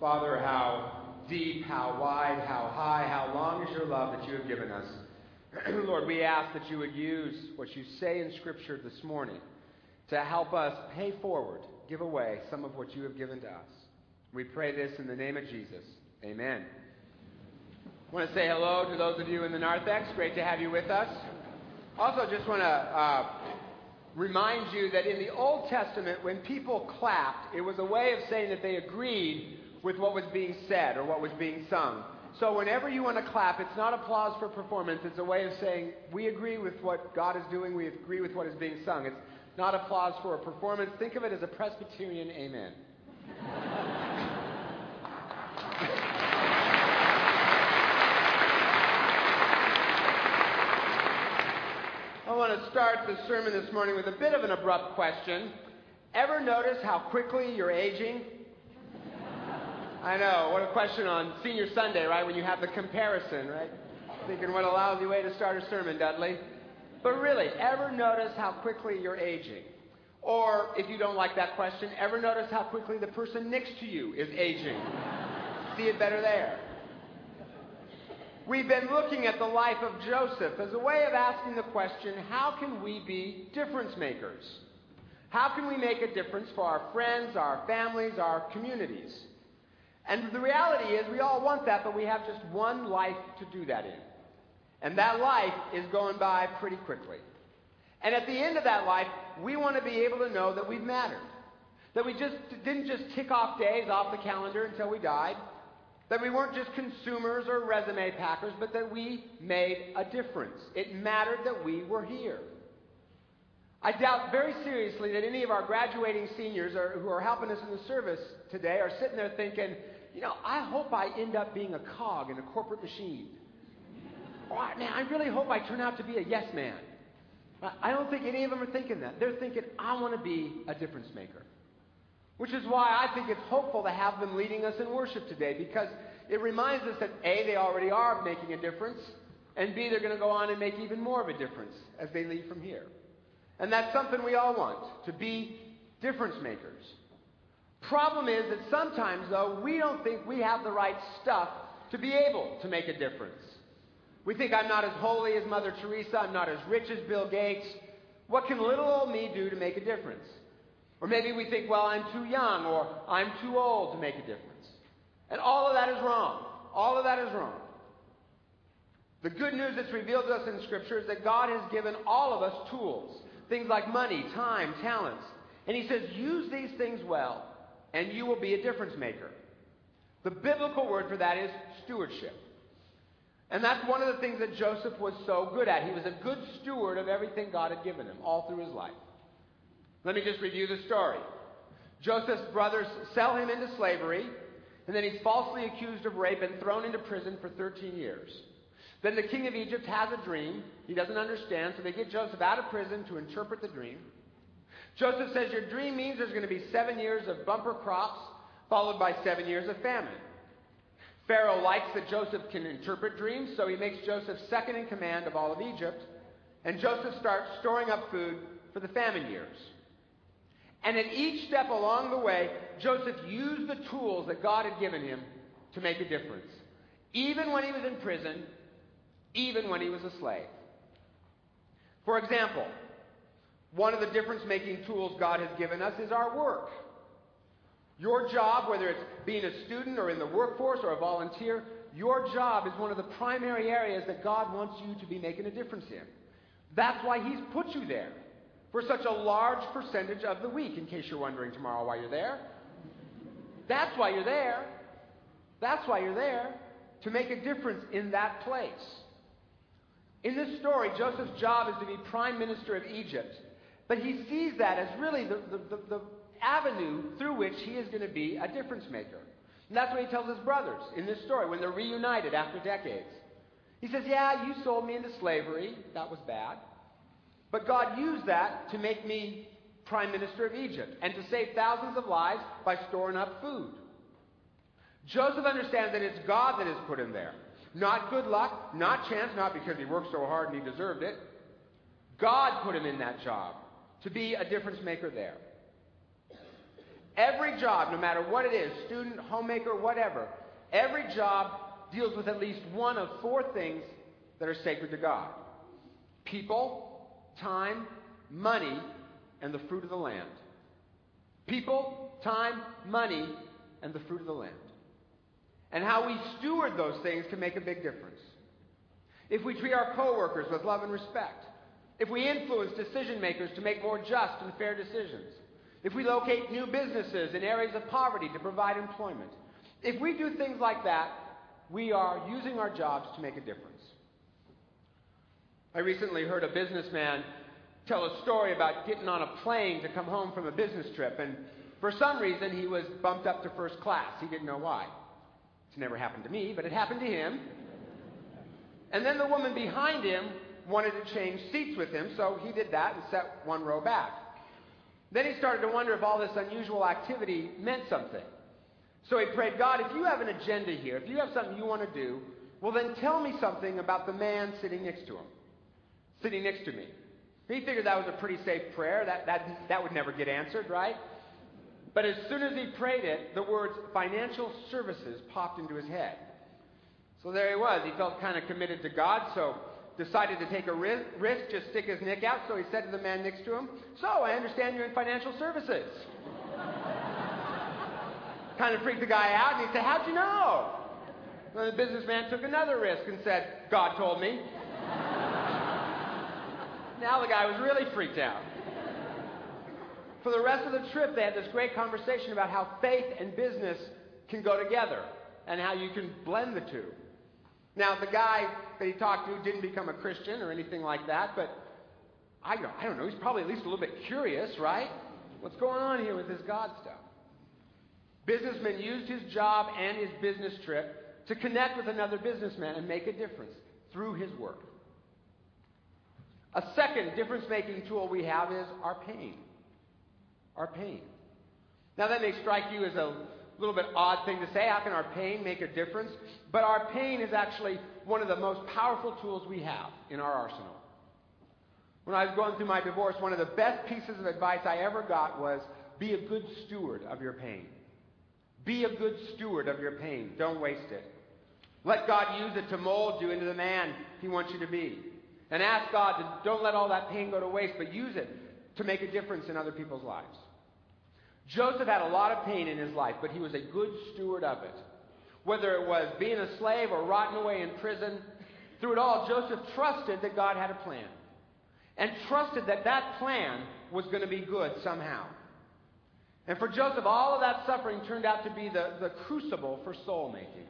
Father, how deep, how wide, how high, how long is your love that you have given us. Lord, we ask that you would use what you say in Scripture this morning to help us pay forward, give away some of what you have given to us. We pray this in the name of Jesus. Amen. I want to say hello to those of you in the narthex. Great to have you with us. Also, just want to uh, remind you that in the Old Testament, when people clapped, it was a way of saying that they agreed with what was being said or what was being sung. So whenever you want to clap, it's not applause for performance. It's a way of saying, we agree with what God is doing. We agree with what is being sung. It's not applause for a performance. Think of it as a Presbyterian amen. I want to start the sermon this morning with a bit of an abrupt question. Ever notice how quickly you're aging? I know. What a question on Senior Sunday, right? When you have the comparison, right? Thinking what a lousy way to start a sermon, Dudley. But really, ever notice how quickly you're aging? Or, if you don't like that question, ever notice how quickly the person next to you is aging? See it better there. We've been looking at the life of Joseph as a way of asking the question how can we be difference makers? How can we make a difference for our friends, our families, our communities? And the reality is, we all want that, but we have just one life to do that in. And that life is going by pretty quickly. And at the end of that life, we want to be able to know that we've mattered. That we just didn't just tick off days off the calendar until we died. That we weren't just consumers or resume packers, but that we made a difference. It mattered that we were here. I doubt very seriously that any of our graduating seniors are, who are helping us in the service today are sitting there thinking, you know, I hope I end up being a cog in a corporate machine. Or, man, I really hope I turn out to be a yes man. I don't think any of them are thinking that. They're thinking, I want to be a difference maker. Which is why I think it's hopeful to have them leading us in worship today because it reminds us that A, they already are making a difference, and B, they're going to go on and make even more of a difference as they leave from here. And that's something we all want to be difference makers. Problem is that sometimes, though, we don't think we have the right stuff to be able to make a difference. We think I'm not as holy as Mother Teresa, I'm not as rich as Bill Gates. What can little old me do to make a difference? Or maybe we think, well, I'm too young or I'm too old to make a difference. And all of that is wrong. All of that is wrong. The good news that's revealed to us in Scripture is that God has given all of us tools. Things like money, time, talents. And He says, use these things well and you will be a difference maker. The biblical word for that is stewardship. And that's one of the things that Joseph was so good at. He was a good steward of everything God had given him all through his life. Let me just review the story. Joseph's brothers sell him into slavery, and then he's falsely accused of rape and thrown into prison for 13 years. Then the king of Egypt has a dream. He doesn't understand, so they get Joseph out of prison to interpret the dream. Joseph says, Your dream means there's going to be seven years of bumper crops, followed by seven years of famine. Pharaoh likes that Joseph can interpret dreams, so he makes Joseph second in command of all of Egypt. And Joseph starts storing up food for the famine years. And at each step along the way, Joseph used the tools that God had given him to make a difference. Even when he was in prison, even when he was a slave. For example, one of the difference making tools God has given us is our work. Your job, whether it's being a student or in the workforce or a volunteer, your job is one of the primary areas that God wants you to be making a difference in. That's why He's put you there for such a large percentage of the week, in case you're wondering tomorrow why you're there. That's why you're there. That's why you're there, to make a difference in that place. In this story, Joseph's job is to be prime minister of Egypt. But he sees that as really the, the, the, the avenue through which he is going to be a difference maker. And that's what he tells his brothers in this story when they're reunited after decades. He says, Yeah, you sold me into slavery. That was bad. But God used that to make me prime minister of Egypt and to save thousands of lives by storing up food. Joseph understands that it's God that has put him there. Not good luck, not chance, not because he worked so hard and he deserved it. God put him in that job to be a difference maker there. Every job, no matter what it is student, homemaker, whatever every job deals with at least one of four things that are sacred to God people, time, money, and the fruit of the land. People, time, money, and the fruit of the land. And how we steward those things can make a big difference. If we treat our coworkers with love and respect, if we influence decision makers to make more just and fair decisions, if we locate new businesses in areas of poverty to provide employment, if we do things like that, we are using our jobs to make a difference. I recently heard a businessman tell a story about getting on a plane to come home from a business trip, and for some reason he was bumped up to first class. He didn't know why. It's never happened to me, but it happened to him. And then the woman behind him wanted to change seats with him, so he did that and sat one row back. Then he started to wonder if all this unusual activity meant something. So he prayed, God, if you have an agenda here, if you have something you want to do, well, then tell me something about the man sitting next to him, sitting next to me. He figured that was a pretty safe prayer. That, that, that would never get answered, right? But as soon as he prayed it, the words financial services popped into his head. So there he was. He felt kind of committed to God, so decided to take a risk, just stick his neck out. So he said to the man next to him, So I understand you're in financial services. kind of freaked the guy out, and he said, How'd you know? The businessman took another risk and said, God told me. now the guy was really freaked out. For the rest of the trip, they had this great conversation about how faith and business can go together and how you can blend the two. Now, the guy that he talked to didn't become a Christian or anything like that, but I don't, I don't know. He's probably at least a little bit curious, right? What's going on here with this God stuff? Businessman used his job and his business trip to connect with another businessman and make a difference through his work. A second difference making tool we have is our pain. Our pain. Now, that may strike you as a little bit odd thing to say. How can our pain make a difference? But our pain is actually one of the most powerful tools we have in our arsenal. When I was going through my divorce, one of the best pieces of advice I ever got was be a good steward of your pain. Be a good steward of your pain. Don't waste it. Let God use it to mold you into the man He wants you to be. And ask God to don't let all that pain go to waste, but use it to make a difference in other people's lives. Joseph had a lot of pain in his life, but he was a good steward of it. Whether it was being a slave or rotting away in prison, through it all, Joseph trusted that God had a plan. And trusted that that plan was going to be good somehow. And for Joseph, all of that suffering turned out to be the, the crucible for soul making.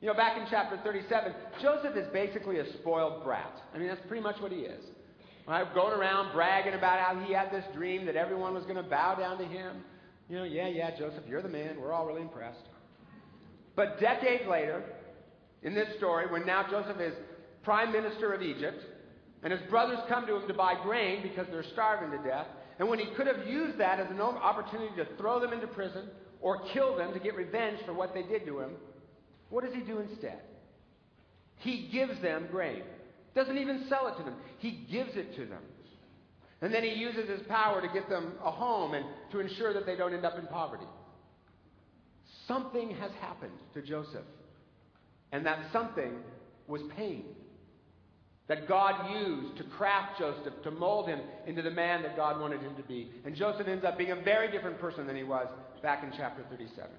You know, back in chapter 37, Joseph is basically a spoiled brat. I mean, that's pretty much what he is. Right? Going around bragging about how he had this dream that everyone was going to bow down to him. You know, yeah, yeah, Joseph, you're the man. We're all really impressed. But decades later, in this story, when now Joseph is prime minister of Egypt, and his brothers come to him to buy grain because they're starving to death, and when he could have used that as an opportunity to throw them into prison or kill them to get revenge for what they did to him, what does he do instead? He gives them grain. Doesn't even sell it to them. He gives it to them. And then he uses his power to get them a home and to ensure that they don't end up in poverty. Something has happened to Joseph. And that something was pain that God used to craft Joseph, to mold him into the man that God wanted him to be. And Joseph ends up being a very different person than he was back in chapter 37.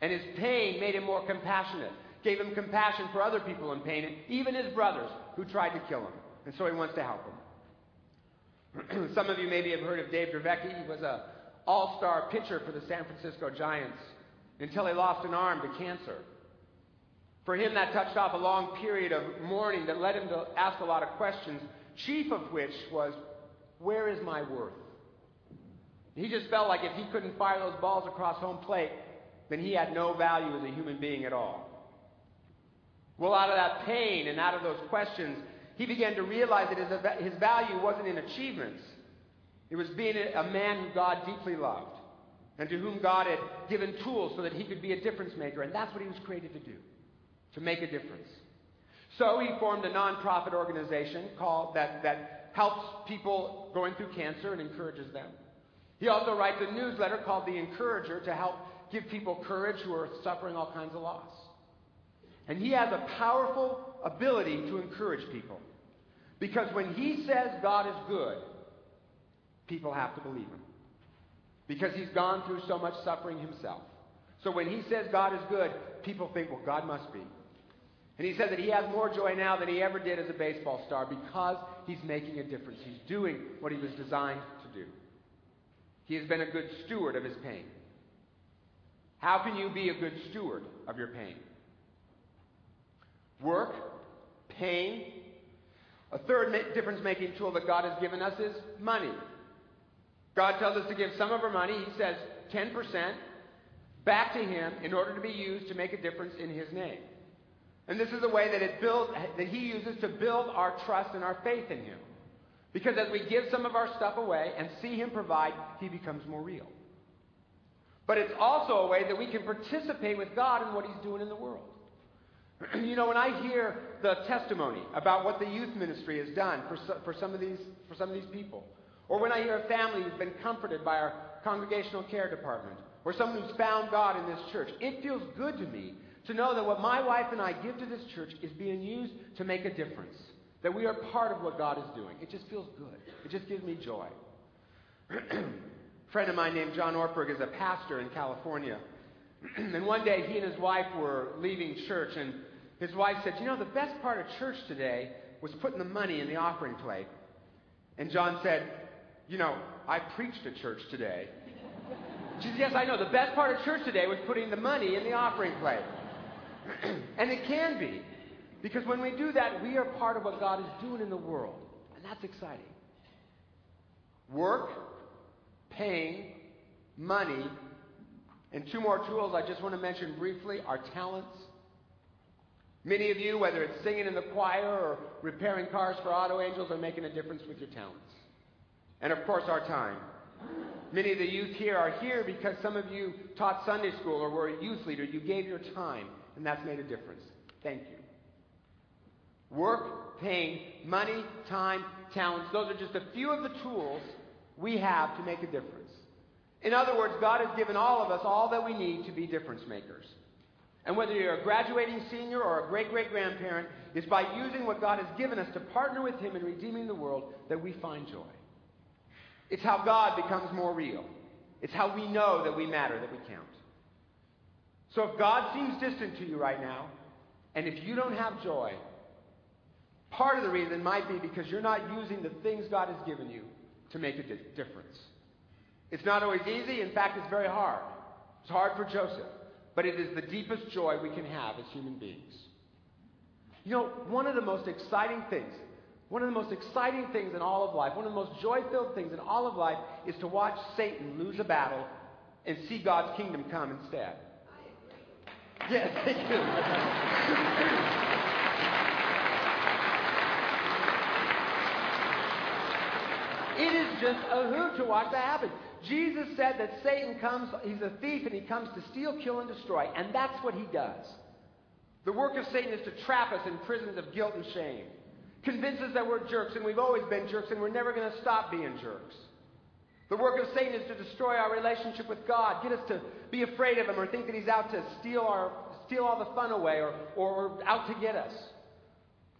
And his pain made him more compassionate, gave him compassion for other people in pain, even his brothers who tried to kill him. And so he wants to help them. Some of you maybe have heard of Dave Dravecky. He was an all-star pitcher for the San Francisco Giants until he lost an arm to cancer. For him, that touched off a long period of mourning that led him to ask a lot of questions, chief of which was, Where is my worth? He just felt like if he couldn't fire those balls across home plate, then he had no value as a human being at all. Well, out of that pain and out of those questions, he began to realize that his his value wasn't in achievements. It was being a man who God deeply loved and to whom God had given tools so that he could be a difference maker. And that's what he was created to do to make a difference. So he formed a nonprofit organization called that, that helps people going through cancer and encourages them. He also writes a newsletter called The Encourager to help give people courage who are suffering all kinds of loss. And he has a powerful ability to encourage people. Because when he says God is good, people have to believe him. Because he's gone through so much suffering himself. So when he says God is good, people think, well, God must be. And he says that he has more joy now than he ever did as a baseball star because he's making a difference. He's doing what he was designed to do. He has been a good steward of his pain. How can you be a good steward of your pain? Work, pain. A third difference making tool that God has given us is money. God tells us to give some of our money, He says 10%, back to Him in order to be used to make a difference in His name. And this is a way that it builds, that He uses to build our trust and our faith in Him. Because as we give some of our stuff away and see Him provide, He becomes more real. But it's also a way that we can participate with God in what He's doing in the world. You know, when I hear the testimony about what the youth ministry has done for, for, some of these, for some of these people, or when I hear a family who's been comforted by our congregational care department, or someone who's found God in this church, it feels good to me to know that what my wife and I give to this church is being used to make a difference. That we are part of what God is doing. It just feels good. It just gives me joy. a friend of mine named John Ortberg is a pastor in California. and one day he and his wife were leaving church, and his wife said, You know, the best part of church today was putting the money in the offering plate. And John said, You know, I preached at church today. She said, Yes, I know. The best part of church today was putting the money in the offering plate. and it can be. Because when we do that, we are part of what God is doing in the world. And that's exciting. Work, pain, money, and two more tools I just want to mention briefly are talents. Many of you, whether it's singing in the choir or repairing cars for auto angels, are making a difference with your talents. And of course, our time. Many of the youth here are here because some of you taught Sunday school or were a youth leader. You gave your time, and that's made a difference. Thank you. Work, pain, money, time, talents, those are just a few of the tools we have to make a difference. In other words, God has given all of us all that we need to be difference makers. And whether you're a graduating senior or a great great grandparent, it's by using what God has given us to partner with Him in redeeming the world that we find joy. It's how God becomes more real. It's how we know that we matter, that we count. So if God seems distant to you right now, and if you don't have joy, part of the reason might be because you're not using the things God has given you to make a difference. It's not always easy. In fact, it's very hard. It's hard for Joseph. But it is the deepest joy we can have as human beings. You know, one of the most exciting things, one of the most exciting things in all of life, one of the most joy filled things in all of life is to watch Satan lose a battle and see God's kingdom come instead. Yes, thank you. It is just a hoot to watch that happen. Jesus said that Satan comes, he's a thief and he comes to steal, kill, and destroy. And that's what he does. The work of Satan is to trap us in prisons of guilt and shame, convince us that we're jerks and we've always been jerks and we're never going to stop being jerks. The work of Satan is to destroy our relationship with God, get us to be afraid of him or think that he's out to steal, our, steal all the fun away or, or out to get us.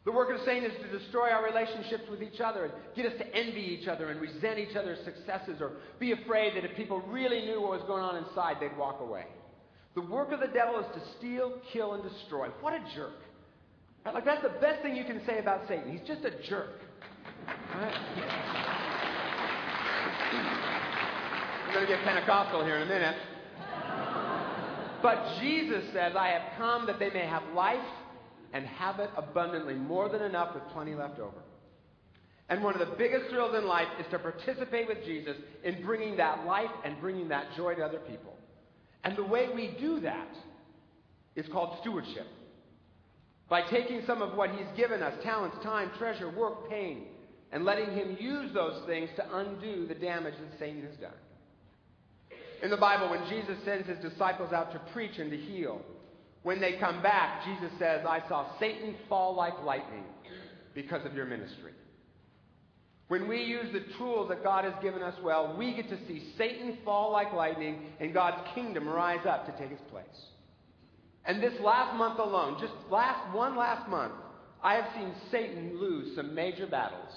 The work of Satan is to destroy our relationships with each other and get us to envy each other and resent each other's successes or be afraid that if people really knew what was going on inside, they'd walk away. The work of the devil is to steal, kill, and destroy. What a jerk. Right? Like, that's the best thing you can say about Satan. He's just a jerk. Right? I'm going to get Pentecostal here in a minute. But Jesus says, I have come that they may have life and have it abundantly, more than enough with plenty left over. And one of the biggest thrills in life is to participate with Jesus in bringing that life and bringing that joy to other people. And the way we do that is called stewardship. By taking some of what He's given us talents, time, treasure, work, pain and letting Him use those things to undo the damage that Satan has done. In the Bible, when Jesus sends His disciples out to preach and to heal, when they come back, Jesus says, I saw Satan fall like lightning because of your ministry. When we use the tools that God has given us well, we get to see Satan fall like lightning and God's kingdom rise up to take its place. And this last month alone, just last one last month, I have seen Satan lose some major battles.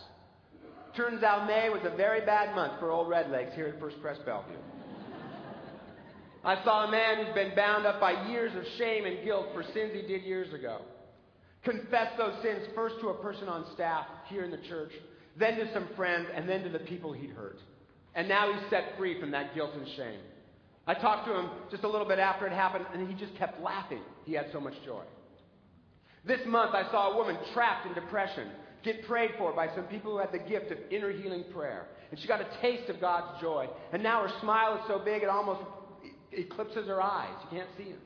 Turns out May was a very bad month for old Redlegs here at First Pres Bellevue. I saw a man who's been bound up by years of shame and guilt for sins he did years ago. Confess those sins first to a person on staff here in the church, then to some friends, and then to the people he'd hurt. And now he's set free from that guilt and shame. I talked to him just a little bit after it happened, and he just kept laughing. He had so much joy. This month, I saw a woman trapped in depression get prayed for by some people who had the gift of inner healing prayer. And she got a taste of God's joy. And now her smile is so big it almost eclipses her eyes. You can't see them.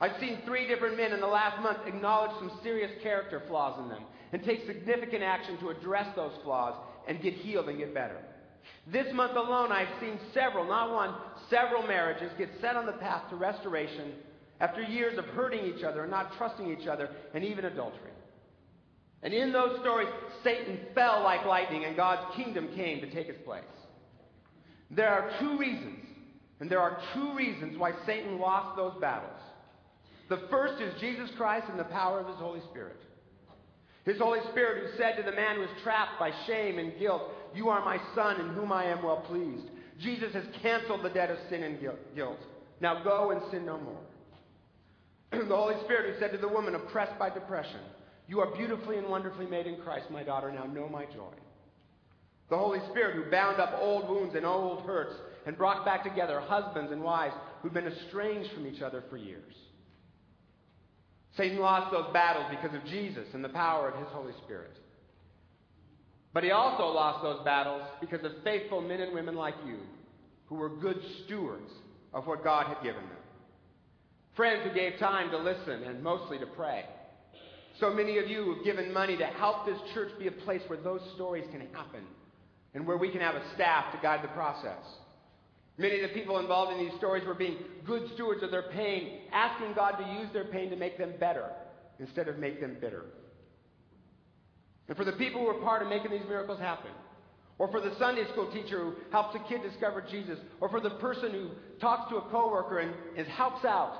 I've seen three different men in the last month acknowledge some serious character flaws in them and take significant action to address those flaws and get healed and get better. This month alone, I've seen several, not one, several marriages get set on the path to restoration after years of hurting each other and not trusting each other and even adultery. And in those stories, Satan fell like lightning and God's kingdom came to take his place. There are two reasons, and there are two reasons why Satan lost those battles. The first is Jesus Christ and the power of his Holy Spirit. His Holy Spirit, who said to the man who was trapped by shame and guilt, You are my son in whom I am well pleased. Jesus has canceled the debt of sin and guilt. Now go and sin no more. the Holy Spirit, who said to the woman oppressed by depression, You are beautifully and wonderfully made in Christ, my daughter. Now know my joy. The Holy Spirit, who bound up old wounds and old hurts and brought back together husbands and wives who'd been estranged from each other for years. Satan lost those battles because of Jesus and the power of his Holy Spirit. But he also lost those battles because of faithful men and women like you who were good stewards of what God had given them. Friends who gave time to listen and mostly to pray. So many of you have given money to help this church be a place where those stories can happen and where we can have a staff to guide the process. Many of the people involved in these stories were being good stewards of their pain, asking God to use their pain to make them better instead of make them bitter. And for the people who were part of making these miracles happen, or for the Sunday school teacher who helps a kid discover Jesus, or for the person who talks to a coworker and, and helps out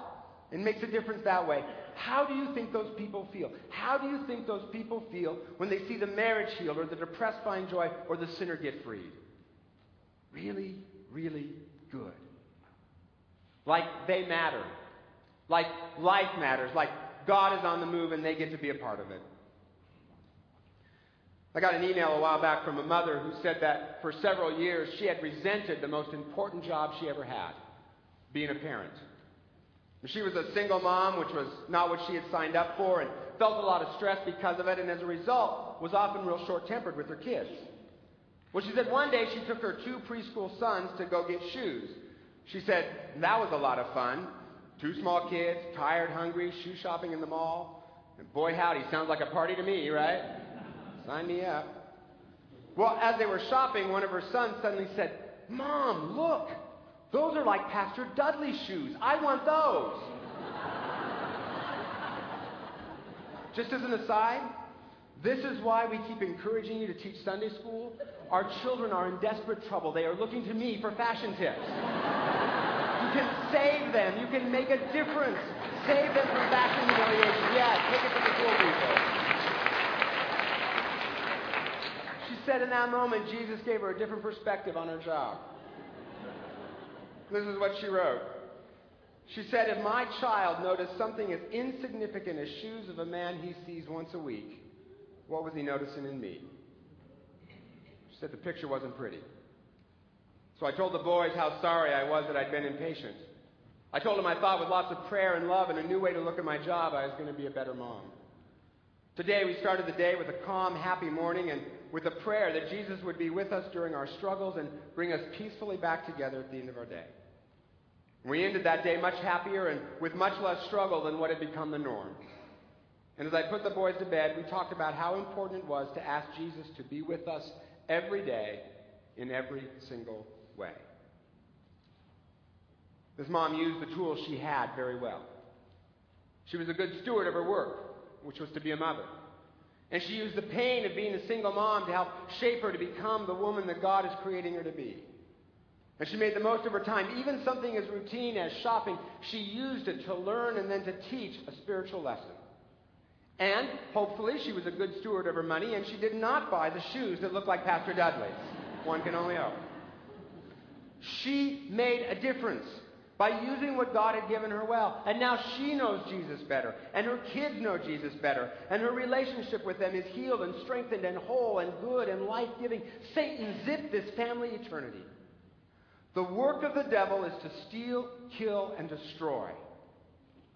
and makes a difference that way, how do you think those people feel? How do you think those people feel when they see the marriage healed, or the depressed find joy, or the sinner get freed? Really, really good. Like they matter. Like life matters. Like God is on the move and they get to be a part of it. I got an email a while back from a mother who said that for several years she had resented the most important job she ever had being a parent. She was a single mom, which was not what she had signed up for, and felt a lot of stress because of it, and as a result, was often real short tempered with her kids. Well, she said one day she took her two preschool sons to go get shoes. She said, that was a lot of fun. Two small kids, tired, hungry, shoe shopping in the mall. And boy, howdy, sounds like a party to me, right? Sign me up. Well, as they were shopping, one of her sons suddenly said, Mom, look, those are like Pastor Dudley's shoes. I want those. Just as an aside, this is why we keep encouraging you to teach Sunday school. Our children are in desperate trouble. They are looking to me for fashion tips. You can save them. You can make a difference. Save them from fashion humiliation. Yeah, take it to the cool people. She said in that moment, Jesus gave her a different perspective on her job. This is what she wrote. She said, If my child noticed something as insignificant as shoes of a man he sees once a week, what was he noticing in me? She said the picture wasn't pretty. So I told the boys how sorry I was that I'd been impatient. I told them I thought with lots of prayer and love and a new way to look at my job, I was going to be a better mom. Today, we started the day with a calm, happy morning and with a prayer that Jesus would be with us during our struggles and bring us peacefully back together at the end of our day. We ended that day much happier and with much less struggle than what had become the norm. And as I put the boys to bed, we talked about how important it was to ask Jesus to be with us every day in every single way. This mom used the tools she had very well. She was a good steward of her work, which was to be a mother. And she used the pain of being a single mom to help shape her to become the woman that God is creating her to be. And she made the most of her time. Even something as routine as shopping, she used it to learn and then to teach a spiritual lesson. And hopefully, she was a good steward of her money and she did not buy the shoes that looked like Pastor Dudley's. One can only hope. She made a difference by using what God had given her well. And now she knows Jesus better, and her kids know Jesus better, and her relationship with them is healed and strengthened and whole and good and life giving. Satan zipped this family eternity. The work of the devil is to steal, kill, and destroy.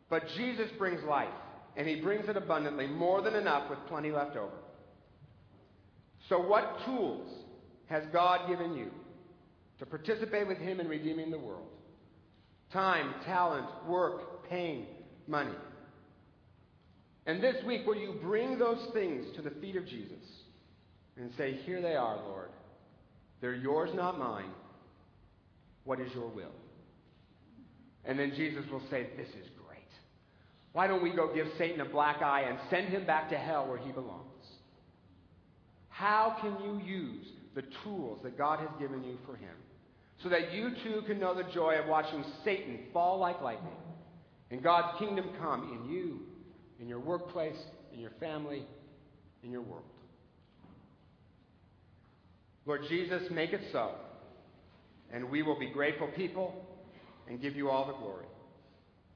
But Jesus brings life, and he brings it abundantly, more than enough, with plenty left over. So, what tools has God given you to participate with him in redeeming the world? Time, talent, work, pain, money. And this week, will you bring those things to the feet of Jesus and say, Here they are, Lord. They're yours, not mine. What is your will? And then Jesus will say, This is great. Why don't we go give Satan a black eye and send him back to hell where he belongs? How can you use the tools that God has given you for him so that you too can know the joy of watching Satan fall like lightning and God's kingdom come in you, in your workplace, in your family, in your world? Lord Jesus, make it so and we will be grateful people and give you all the glory.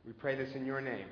We pray this in your name.